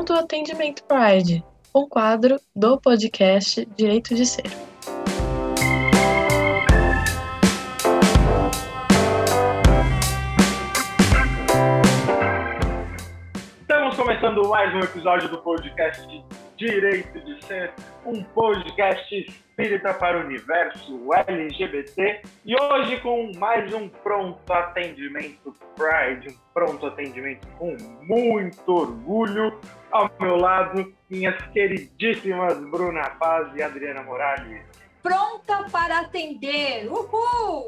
Pronto Atendimento Pride, um quadro do podcast Direito de Ser. Estamos começando mais um episódio do podcast Direito de Ser, um podcast espírita para o universo LGBT. E hoje com mais um pronto atendimento Pride, um pronto atendimento com muito orgulho. Ao meu lado, minhas queridíssimas Bruna Paz e Adriana Morales. Pronta para atender! Uhul!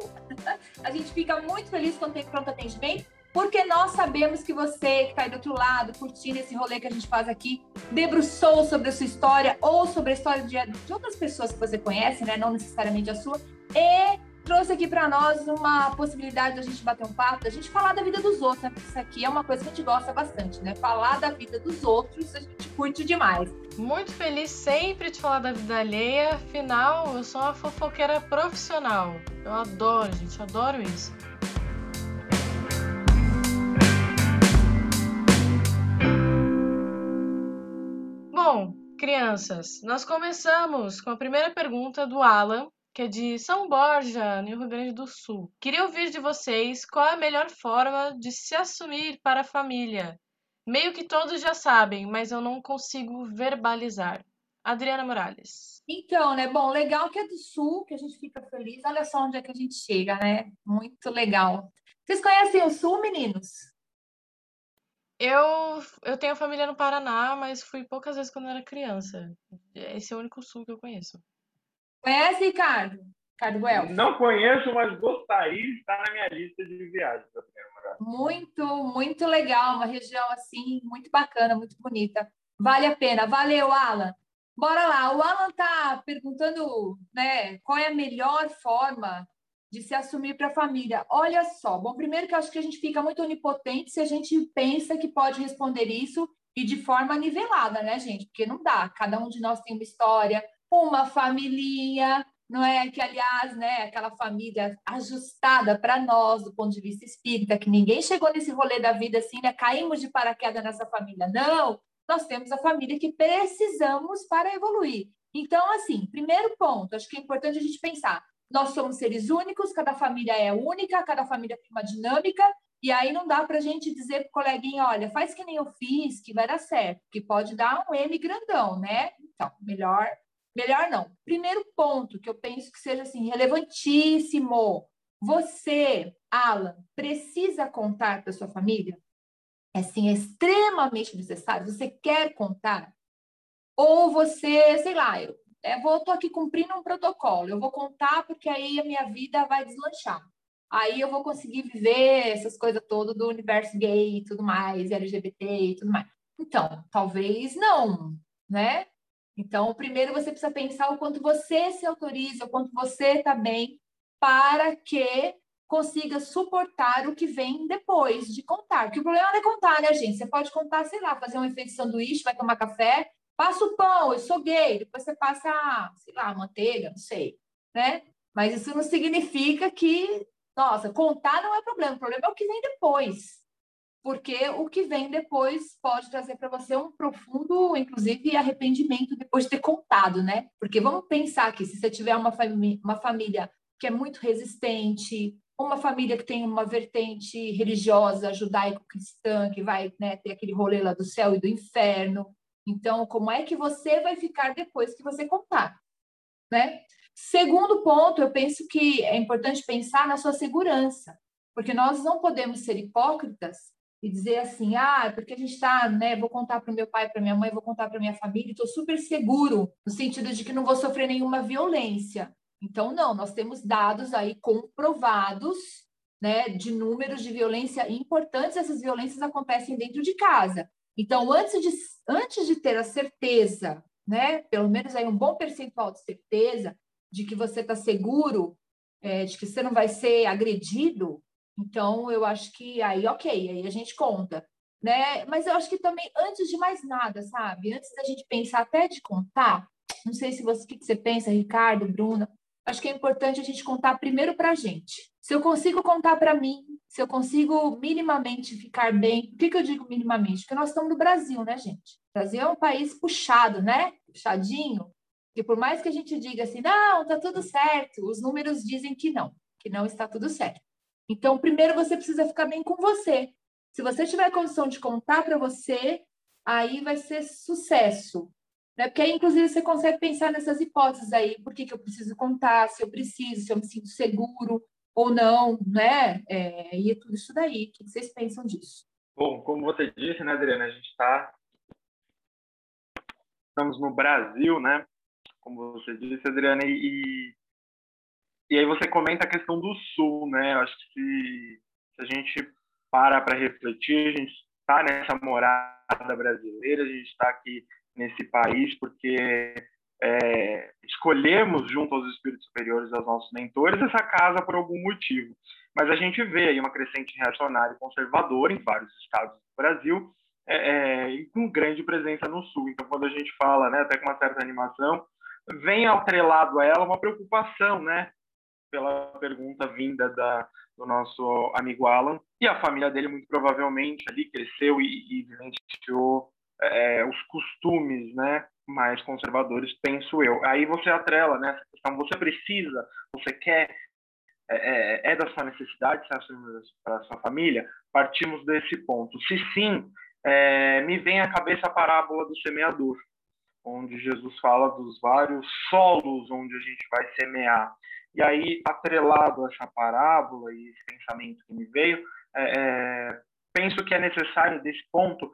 A gente fica muito feliz quando tem pronto atendimento porque nós sabemos que você que está aí do outro lado, curtindo esse rolê que a gente faz aqui, debruçou sobre a sua história ou sobre a história de, de outras pessoas que você conhece, né? Não necessariamente a sua, e trouxe aqui para nós uma possibilidade da gente bater um papo, da gente falar da vida dos outros, né? Isso aqui é uma coisa que a gente gosta bastante, né? Falar da vida dos outros, a gente curte demais. Muito feliz sempre de falar da vida alheia, afinal, eu sou uma fofoqueira profissional. Eu adoro, gente, adoro isso. Bom, crianças, nós começamos com a primeira pergunta do Alan, que é de São Borja, no Rio Grande do Sul. Queria ouvir de vocês qual é a melhor forma de se assumir para a família. Meio que todos já sabem, mas eu não consigo verbalizar. Adriana Morales. Então, né? Bom, legal que é do Sul, que a gente fica feliz. Olha só onde é que a gente chega, né? Muito legal. Vocês conhecem o Sul, meninos? Eu, eu tenho família no Paraná, mas fui poucas vezes quando era criança. Esse é o único sul que eu conheço. Conhece, Ricardo? Ricardo Welf? Não conheço, mas gostaria de estar na minha lista de viagens. Muito, muito legal. Uma região assim, muito bacana, muito bonita. Vale a pena. Valeu, Alan. Bora lá. O Alan está perguntando né, qual é a melhor forma de se assumir para a família. Olha só, bom, primeiro que eu acho que a gente fica muito onipotente se a gente pensa que pode responder isso e de forma nivelada, né, gente? Porque não dá. Cada um de nós tem uma história, uma família, não é? Que, aliás, né, aquela família ajustada para nós, do ponto de vista espírita, que ninguém chegou nesse rolê da vida assim, né? Caímos de paraquedas nessa família. Não! Nós temos a família que precisamos para evoluir. Então, assim, primeiro ponto, acho que é importante a gente pensar nós somos seres únicos, cada família é única, cada família tem uma dinâmica, e aí não dá para a gente dizer para o coleguinha, olha, faz que nem eu fiz, que vai dar certo, que pode dar um M grandão, né? Então, melhor, melhor não. Primeiro ponto que eu penso que seja assim, relevantíssimo. Você, Alan, precisa contar para sua família? É assim, é extremamente necessário. Você quer contar? Ou você, sei lá, eu é, vou, aqui cumprindo um protocolo, eu vou contar porque aí a minha vida vai deslanchar. Aí eu vou conseguir viver essas coisas todas do universo gay e tudo mais, LGBT e tudo mais. Então, talvez não, né? Então, primeiro você precisa pensar o quanto você se autoriza, o quanto você está bem para que consiga suportar o que vem depois de contar. Porque o problema não é contar, né, gente? Você pode contar, sei lá, fazer um efeito de sanduíche, vai tomar café, Passa o pão, eu sou gay. Depois você passa, sei lá, manteiga, não sei, né? Mas isso não significa que, nossa, contar não é problema. O problema é o que vem depois. Porque o que vem depois pode trazer para você um profundo, inclusive, arrependimento depois de ter contado, né? Porque vamos pensar que se você tiver uma, uma família que é muito resistente, uma família que tem uma vertente religiosa judaico-cristã, que vai né, ter aquele rolê lá do céu e do inferno, então, como é que você vai ficar depois que você contar, né? Segundo ponto, eu penso que é importante pensar na sua segurança, porque nós não podemos ser hipócritas e dizer assim, ah, porque a gente está, né, vou contar para o meu pai, para minha mãe, vou contar para minha família, estou super seguro, no sentido de que não vou sofrer nenhuma violência. Então, não, nós temos dados aí comprovados, né, de números de violência importantes, essas violências acontecem dentro de casa. Então, antes de, antes de ter a certeza, né, pelo menos aí um bom percentual de certeza de que você está seguro, é, de que você não vai ser agredido, então eu acho que aí, ok, aí a gente conta. Né? Mas eu acho que também, antes de mais nada, sabe? Antes da gente pensar até de contar, não sei se você, o que você pensa, Ricardo, Bruna, acho que é importante a gente contar primeiro para a gente. Se eu consigo contar para mim, se eu consigo minimamente ficar bem. Por que, que eu digo minimamente? Porque nós estamos no Brasil, né, gente? O Brasil é um país puxado, né? Puxadinho. E por mais que a gente diga assim, não, tá tudo certo, os números dizem que não, que não está tudo certo. Então, primeiro você precisa ficar bem com você. Se você tiver condição de contar para você, aí vai ser sucesso. Né? Porque aí, inclusive, você consegue pensar nessas hipóteses aí. Por que, que eu preciso contar? Se eu preciso, se eu me sinto seguro ou não, né? É, e é tudo isso daí. O que vocês pensam disso? Bom, como você disse, né, Adriana, a gente está estamos no Brasil, né? Como você disse, Adriana, e, e aí você comenta a questão do Sul, né? Acho que se, se a gente para para refletir, a gente está nessa morada brasileira, a gente está aqui nesse país porque é, escolhemos, junto aos espíritos superiores, aos nossos mentores, essa casa por algum motivo. Mas a gente vê aí uma crescente reacionária e conservadora em vários estados do Brasil, é, é, e com grande presença no Sul. Então, quando a gente fala, né, até com uma certa animação, vem atrelado a ela uma preocupação, né, pela pergunta vinda da, do nosso amigo Alan, e a família dele, muito provavelmente, ali cresceu e, e vivenciou é, os costumes, né, mais conservadores, penso eu. Aí você atrela né, questão, você precisa, você quer, é, é, é da sua necessidade para a sua família? Partimos desse ponto. Se sim, é, me vem à cabeça a parábola do semeador, onde Jesus fala dos vários solos onde a gente vai semear. E aí, atrelado a essa parábola e esse pensamento que me veio, é, é penso que é necessário, desse ponto,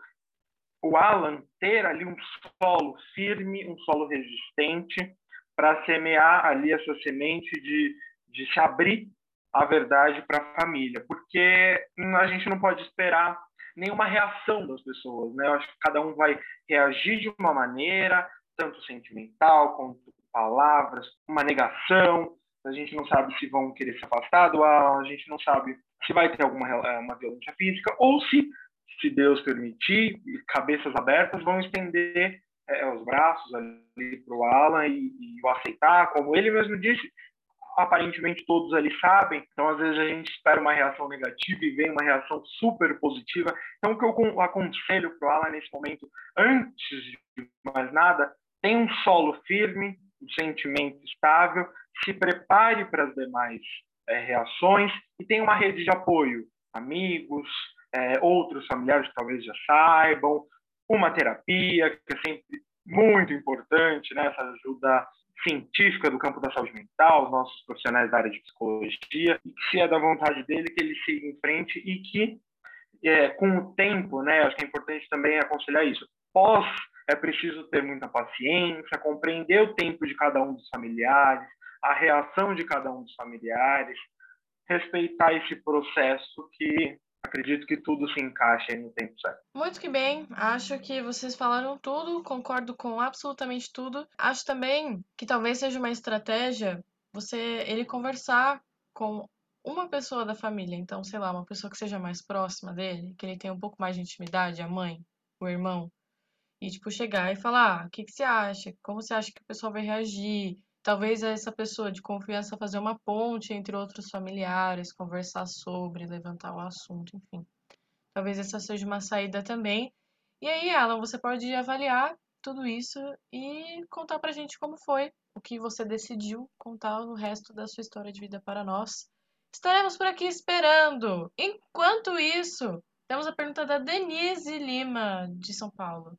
o Alan ter ali um solo firme, um solo resistente, para semear ali essa semente de, de se abrir a verdade para a família, porque a gente não pode esperar nenhuma reação das pessoas, né? Eu acho que cada um vai reagir de uma maneira, tanto sentimental quanto palavras, uma negação. A gente não sabe se vão querer se afastar do a gente não sabe se vai ter alguma uma violência física ou se se Deus permitir, cabeças abertas, vão estender é, os braços ali para o Alan e, e o aceitar, como ele mesmo disse, aparentemente todos ali sabem, então às vezes a gente espera uma reação negativa e vem uma reação super positiva. Então o que eu aconselho para o Alan nesse momento, antes de mais nada, tem um solo firme, um sentimento estável, se prepare para as demais é, reações e tem uma rede de apoio, amigos, é, outros familiares talvez já saibam, uma terapia, que é sempre muito importante, né? essa ajuda científica do campo da saúde mental, os nossos profissionais da área de psicologia, e que se é da vontade dele, que ele siga em frente e que, é, com o tempo, né, acho que é importante também aconselhar isso, pós é preciso ter muita paciência, compreender o tempo de cada um dos familiares, a reação de cada um dos familiares, respeitar esse processo que acredito que tudo se encaixe no tempo certo. Muito que bem, acho que vocês falaram tudo, concordo com absolutamente tudo. Acho também que talvez seja uma estratégia você ele conversar com uma pessoa da família, então, sei lá, uma pessoa que seja mais próxima dele, que ele tenha um pouco mais de intimidade, a mãe, o irmão, e tipo chegar e falar, ah, o que que você acha? Como você acha que o pessoal vai reagir? Talvez essa pessoa de confiança fazer uma ponte entre outros familiares, conversar sobre, levantar o assunto, enfim. Talvez essa seja uma saída também. E aí, Alan, você pode avaliar tudo isso e contar pra gente como foi, o que você decidiu contar o resto da sua história de vida para nós. Estaremos por aqui esperando. Enquanto isso, temos a pergunta da Denise Lima, de São Paulo,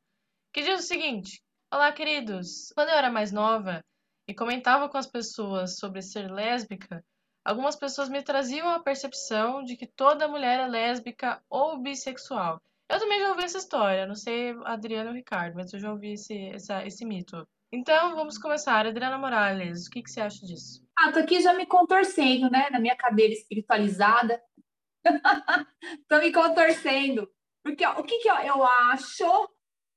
que diz o seguinte: Olá, queridos. Quando eu era mais nova, e comentava com as pessoas sobre ser lésbica, algumas pessoas me traziam a percepção de que toda mulher é lésbica ou bissexual. Eu também já ouvi essa história, não sei Adriana ou Ricardo, mas eu já ouvi esse, essa, esse mito. Então, vamos começar. Adriana Morales, o que, que você acha disso? Ah, tô aqui já me contorcendo, né, na minha cadeira espiritualizada. tô me contorcendo. Porque ó, o que, que eu acho,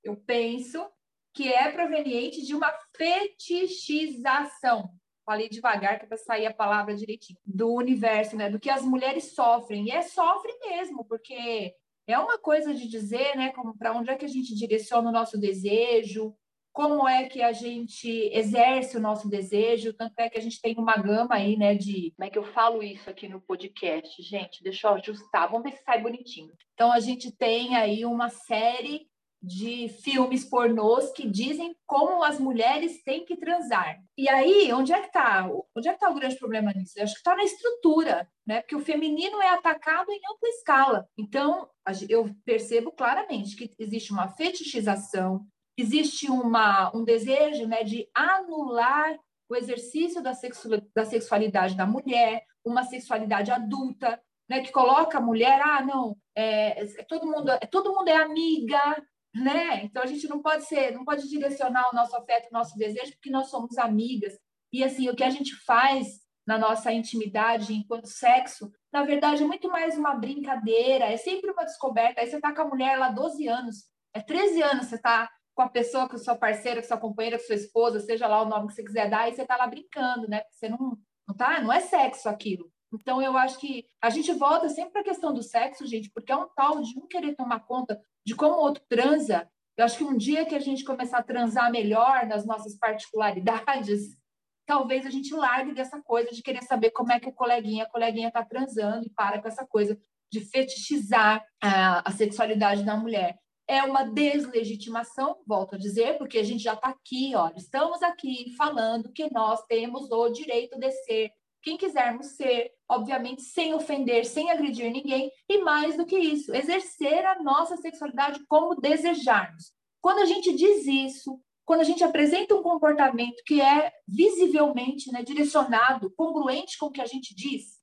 eu penso, que é proveniente de uma fetichização. Falei devagar que é para sair a palavra direitinho. Do universo, né? Do que as mulheres sofrem. E é sofre mesmo, porque é uma coisa de dizer, né? Como para onde é que a gente direciona o nosso desejo, como é que a gente exerce o nosso desejo, tanto é que a gente tem uma gama aí, né, de... Como é que eu falo isso aqui no podcast? Gente, deixa eu ajustar, vamos ver se sai bonitinho. Então, a gente tem aí uma série de filmes pornôs que dizem como as mulheres têm que transar. E aí, onde é que está? Onde é que está o grande problema nisso? Eu acho que está na estrutura, né? Porque o feminino é atacado em ampla escala. Então, eu percebo claramente que existe uma fetichização, existe uma, um desejo né, de anular o exercício da, sexu da sexualidade da mulher, uma sexualidade adulta, né, que coloca a mulher, ah, não, é, é todo mundo, é, todo mundo é amiga, né? Então a gente não pode ser, não pode direcionar o nosso afeto, o nosso desejo, porque nós somos amigas. E assim, o que a gente faz na nossa intimidade enquanto sexo, na verdade é muito mais uma brincadeira, é sempre uma descoberta. Aí você tá com a mulher lá 12 anos, é 13 anos você tá com a pessoa, com a sua parceira, com a sua companheira, com a sua esposa, seja lá o nome que você quiser dar, e você tá lá brincando, né? Você não, não tá, não é sexo aquilo. Então eu acho que a gente volta sempre para a questão do sexo, gente, porque é um tal de um querer tomar conta de como o outro transa. Eu acho que um dia que a gente começar a transar melhor nas nossas particularidades, talvez a gente largue dessa coisa de querer saber como é que o coleguinha, a coleguinha está transando e para com essa coisa de fetichizar a, a sexualidade da mulher. É uma deslegitimação, volto a dizer, porque a gente já está aqui, ó, estamos aqui falando que nós temos o direito de ser quem quisermos ser, obviamente sem ofender, sem agredir ninguém, e mais do que isso, exercer a nossa sexualidade como desejarmos. Quando a gente diz isso, quando a gente apresenta um comportamento que é visivelmente né, direcionado, congruente com o que a gente diz,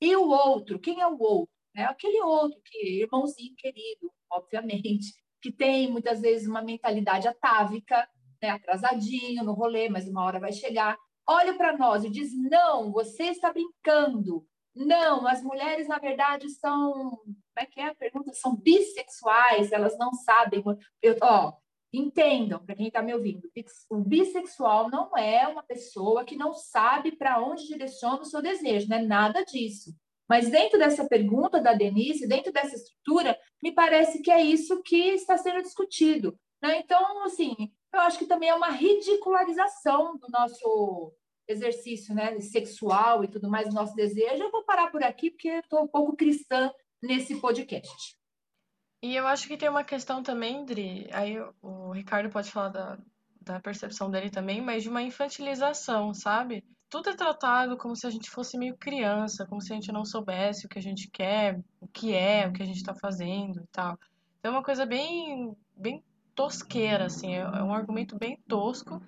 e o outro, quem é o outro? É aquele outro, que irmãozinho querido, obviamente, que tem muitas vezes uma mentalidade atávica, né, atrasadinho no rolê, mas uma hora vai chegar olha para nós e diz: não, você está brincando. Não, as mulheres, na verdade, são. Como é que é a pergunta? São bissexuais, elas não sabem. Eu, ó, entendam, para quem está me ouvindo, o bissexual não é uma pessoa que não sabe para onde direciona o seu desejo, não é nada disso. Mas dentro dessa pergunta da Denise, dentro dessa estrutura, me parece que é isso que está sendo discutido. Né? Então, assim, eu acho que também é uma ridicularização do nosso exercício né, sexual e tudo mais, nosso desejo. Eu vou parar por aqui, porque estou um pouco cristã nesse podcast. E eu acho que tem uma questão também, Dri, aí o Ricardo pode falar da, da percepção dele também, mas de uma infantilização, sabe? Tudo é tratado como se a gente fosse meio criança, como se a gente não soubesse o que a gente quer, o que é, o que a gente está fazendo e tal. Então é uma coisa bem, bem tosqueira, assim, é, é um argumento bem tosco.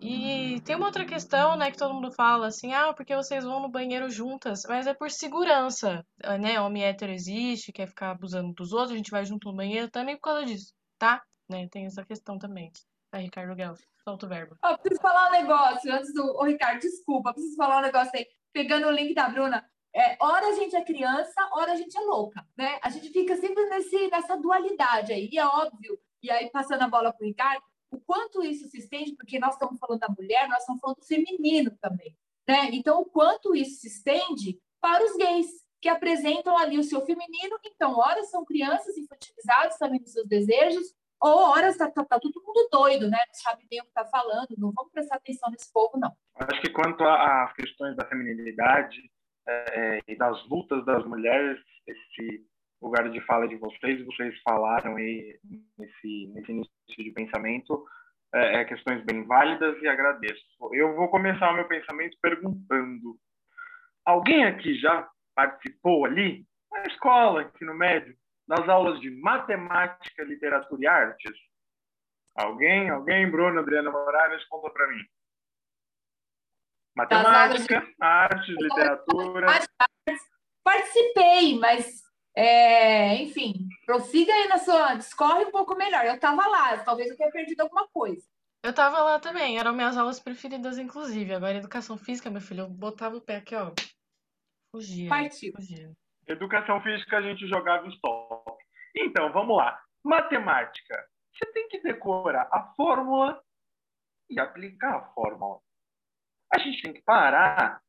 E tem uma outra questão, né, que todo mundo fala assim, ah, porque vocês vão no banheiro juntas, mas é por segurança, né? Homem hétero existe, quer ficar abusando dos outros, a gente vai junto no banheiro também por causa disso, tá? Né, tem essa questão também. Vai, Ricardo Guelph, solta o verbo. Oh, preciso falar um negócio antes do. Ô, Ricardo, desculpa, preciso falar um negócio aí. Pegando o link da Bruna, é, hora a gente é criança, hora a gente é louca, né? A gente fica sempre nesse, nessa dualidade aí. E é óbvio e aí, passando a bola para o Ricardo, o quanto isso se estende, porque nós estamos falando da mulher, nós estamos falando do feminino também. Né? Então, o quanto isso se estende para os gays, que apresentam ali o seu feminino. Então, horas são crianças infantilizadas também nos seus desejos, ou horas está tá, tá, todo mundo doido, né? Não sabe bem o que está falando, não vamos prestar atenção nesse povo, não. Acho que quanto às questões da feminilidade é, e das lutas das mulheres, esse lugar de fala de vocês, vocês falaram aí nesse, nesse início de pensamento é, é, questões bem válidas e agradeço. Eu vou começar o meu pensamento perguntando: alguém aqui já participou ali, na escola, ensino médio, das aulas de matemática, literatura e artes? Alguém? Alguém? Bruno, Adriana Moraes, conta para mim. Matemática, de... artes, literatura. Participei, mas é, enfim, prossiga aí na sua. Discorre um pouco melhor. Eu estava lá, talvez eu tenha perdido alguma coisa. Eu estava lá também, eram minhas aulas preferidas, inclusive. Agora, educação física, meu filho, eu botava o pé aqui, ó. Fugia. Partiu. Fugia. Educação física a gente jogava stop. Então, vamos lá. Matemática. Você tem que decorar a fórmula e aplicar a fórmula. A gente tem que parar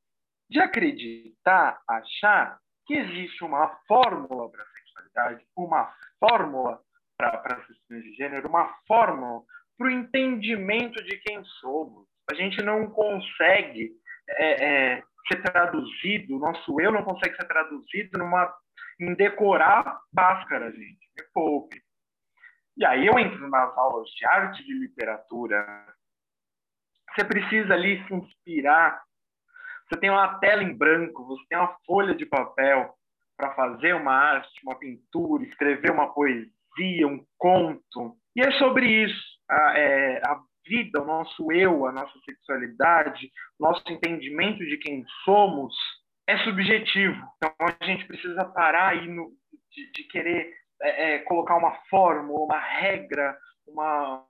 de acreditar, achar que existe uma fórmula para a sexualidade, uma fórmula para as questões de gênero, uma fórmula para o entendimento de quem somos. A gente não consegue é, é, ser traduzido, nosso eu não consegue ser traduzido numa, em decorar máscara, gente. Me poupe. E aí eu entro nas aulas de arte de literatura. Você precisa ali se inspirar. Você tem uma tela em branco, você tem uma folha de papel para fazer uma arte, uma pintura, escrever uma poesia, um conto. E é sobre isso. A, é, a vida, o nosso eu, a nossa sexualidade, nosso entendimento de quem somos é subjetivo. Então a gente precisa parar aí no, de, de querer é, é, colocar uma fórmula, uma regra, uma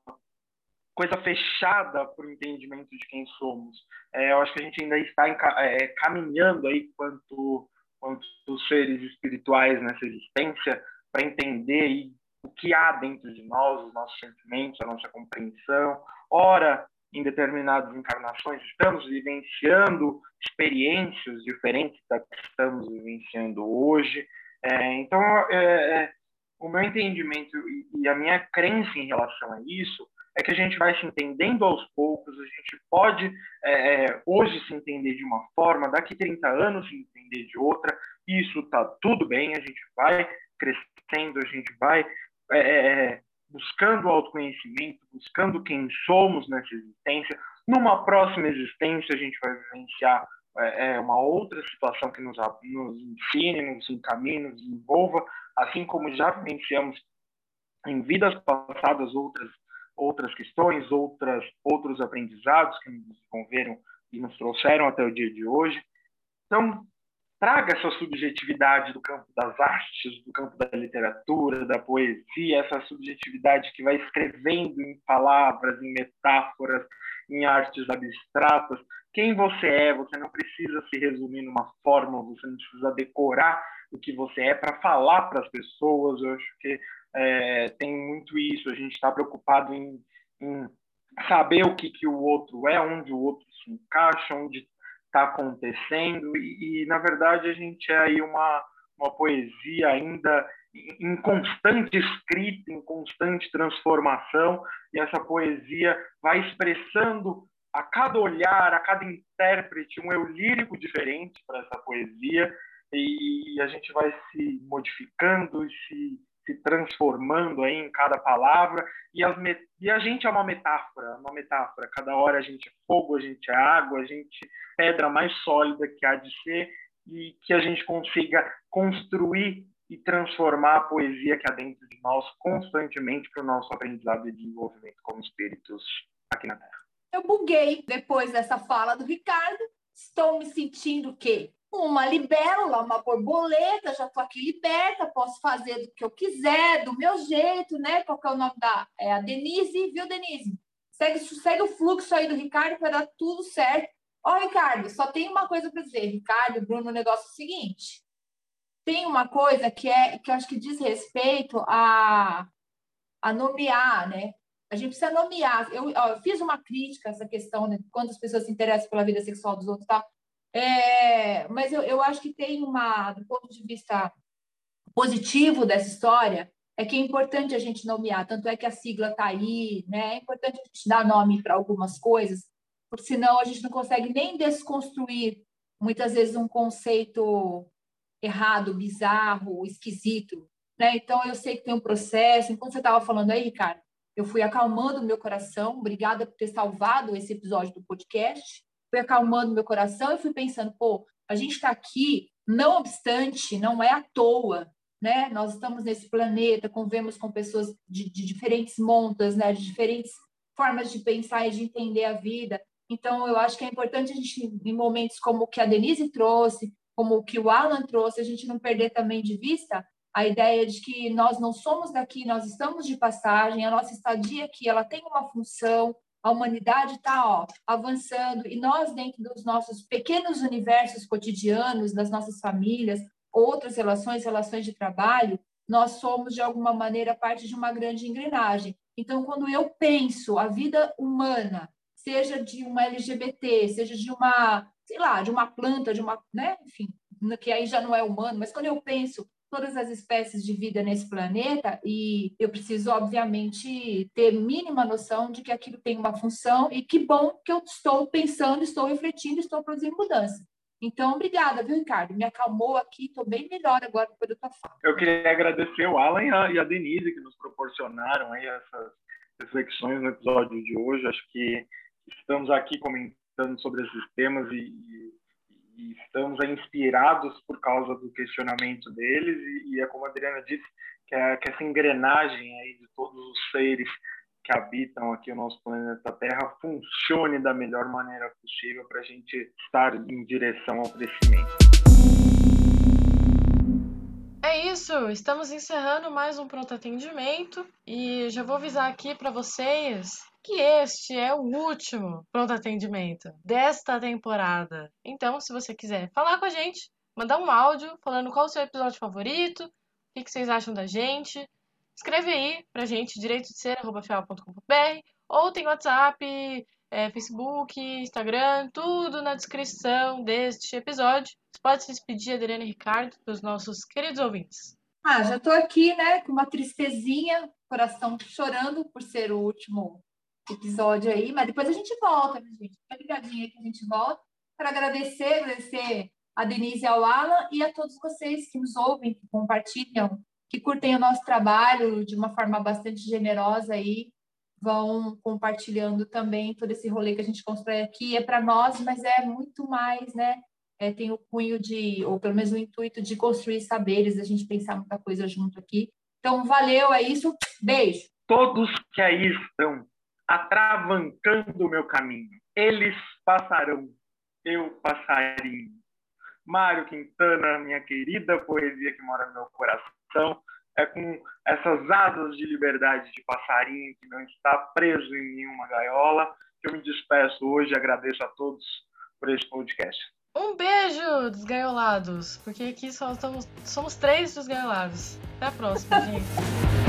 coisa fechada para o entendimento de quem somos. É, eu acho que a gente ainda está é, caminhando aí quanto, quanto seres espirituais nessa existência para entender aí o que há dentro de nós, os nossos sentimentos, a nossa compreensão. Ora, em determinadas encarnações, estamos vivenciando experiências diferentes da que estamos vivenciando hoje. É, então, é, é o meu entendimento e a minha crença em relação a isso é que a gente vai se entendendo aos poucos, a gente pode é, é hoje se entender de uma forma, daqui 30 anos se entender de outra, e isso está tudo bem, a gente vai crescendo, a gente vai é, é, é, buscando autoconhecimento, buscando quem somos nessa existência. Numa próxima existência, a gente vai vivenciar é, uma outra situação que nos, nos ensine, nos encaminhe, nos envolva, assim como já vivenciamos em vidas passadas outras outras questões, outras outros aprendizados que nos desenvolveram e nos trouxeram até o dia de hoje. Então, traga essa subjetividade do campo das artes, do campo da literatura, da poesia, essa subjetividade que vai escrevendo em palavras, em metáforas, em artes abstratas. Quem você é, você não precisa se resumir numa fórmula, você não precisa decorar o que você é para falar para as pessoas. Eu acho que é, tem muito isso. A gente está preocupado em, em, saber o que, que o outro é, onde o outro se encaixa, onde está acontecendo e, e, na verdade a gente é aí uma, uma poesia ainda em constante escrita, em constante transformação e essa poesia vai expressando a cada olhar, a cada intérprete um eu lírico diferente para essa poesia e a gente vai se modificando e se se transformando aí em cada palavra e, as, e a gente é uma metáfora, uma metáfora. Cada hora a gente é fogo, a gente é água, a gente é pedra mais sólida que há de ser e que a gente consiga construir e transformar a poesia que há dentro de nós constantemente para o nosso aprendizado e desenvolvimento como espíritos aqui na Terra. Eu buguei depois dessa fala do Ricardo. Estou me sentindo o quê? Uma libélula, uma borboleta, já estou aqui liberta, posso fazer do que eu quiser, do meu jeito, né? Qual que é o nome da... É a Denise, viu, Denise? Segue, segue o fluxo aí do Ricardo para dar tudo certo. Ó, Ricardo, só tem uma coisa para dizer. Ricardo, Bruno, o negócio é o seguinte. Tem uma coisa que é que eu acho que diz respeito a, a nomear, né? A gente precisa nomear. Eu, ó, eu fiz uma crítica a essa questão, né? Quando as pessoas se interessam pela vida sexual dos outros, tá? É, mas eu, eu acho que tem uma, do ponto de vista positivo dessa história, é que é importante a gente nomear, tanto é que a sigla está aí, né? É importante a gente dar nome para algumas coisas, porque senão a gente não consegue nem desconstruir, muitas vezes, um conceito errado, bizarro, esquisito, né? Então, eu sei que tem um processo, enquanto você estava falando aí, Ricardo, eu fui acalmando o meu coração, obrigada por ter salvado esse episódio do podcast, fui acalmando meu coração e fui pensando, pô, a gente está aqui, não obstante, não é à toa, né? Nós estamos nesse planeta, convivemos com pessoas de, de diferentes montas, né? De diferentes formas de pensar e de entender a vida. Então, eu acho que é importante a gente, em momentos como o que a Denise trouxe, como o que o Alan trouxe, a gente não perder também de vista a ideia de que nós não somos daqui, nós estamos de passagem, a nossa estadia aqui, ela tem uma função, a humanidade está avançando e nós, dentro dos nossos pequenos universos cotidianos, das nossas famílias, outras relações, relações de trabalho, nós somos, de alguma maneira, parte de uma grande engrenagem. Então, quando eu penso a vida humana, seja de uma LGBT, seja de uma, sei lá, de uma planta, de uma, né, enfim, que aí já não é humano, mas quando eu penso todas as espécies de vida nesse planeta e eu preciso, obviamente, ter mínima noção de que aquilo tem uma função e que bom que eu estou pensando, estou refletindo, estou produzindo mudança. Então, obrigada, viu, Ricardo? Me acalmou aqui, estou bem melhor agora depois da tua fala. Eu queria agradecer o Alan e a Denise que nos proporcionaram aí essas reflexões no episódio de hoje. Acho que estamos aqui comentando sobre esses temas e, e estamos inspirados por causa do questionamento deles. E, e é como a Adriana disse, que, é, que essa engrenagem aí de todos os seres que habitam aqui o nosso planeta Terra funcione da melhor maneira possível para a gente estar em direção ao crescimento. É isso, estamos encerrando mais um pronto atendimento. E já vou avisar aqui para vocês que este é o último pronto atendimento desta temporada. Então, se você quiser falar com a gente, mandar um áudio falando qual o seu episódio favorito, o que vocês acham da gente, escreve aí pra gente, direito de ser, ou tem WhatsApp, é, Facebook, Instagram, tudo na descrição deste episódio. Você pode se despedir, Adriana e Ricardo, dos nossos queridos ouvintes. Ah, já estou aqui, né, com uma tristezinha, coração chorando por ser o último episódio aí, mas depois a gente volta, né, gente? Fica ligadinha que a gente volta. Quero agradecer, agradecer a Denise e ao Alan e a todos vocês que nos ouvem, que compartilham que curtem o nosso trabalho de uma forma bastante generosa aí, vão compartilhando também todo esse rolê que a gente constrói aqui. É para nós, mas é muito mais, né? É, tem o cunho de, ou pelo menos o intuito de construir saberes, a gente pensar muita coisa junto aqui. Então, valeu, é isso. Beijo. Todos que aí estão atravancando o meu caminho, eles passarão, eu passarinho. Mário Quintana, minha querida poesia que mora no meu coração é com essas asas de liberdade de passarinho que não está preso em nenhuma gaiola que eu me despeço hoje. Agradeço a todos por esse podcast. Um beijo, desgaiolados, porque aqui só estamos, somos três desgaiolados. Até a próxima, gente.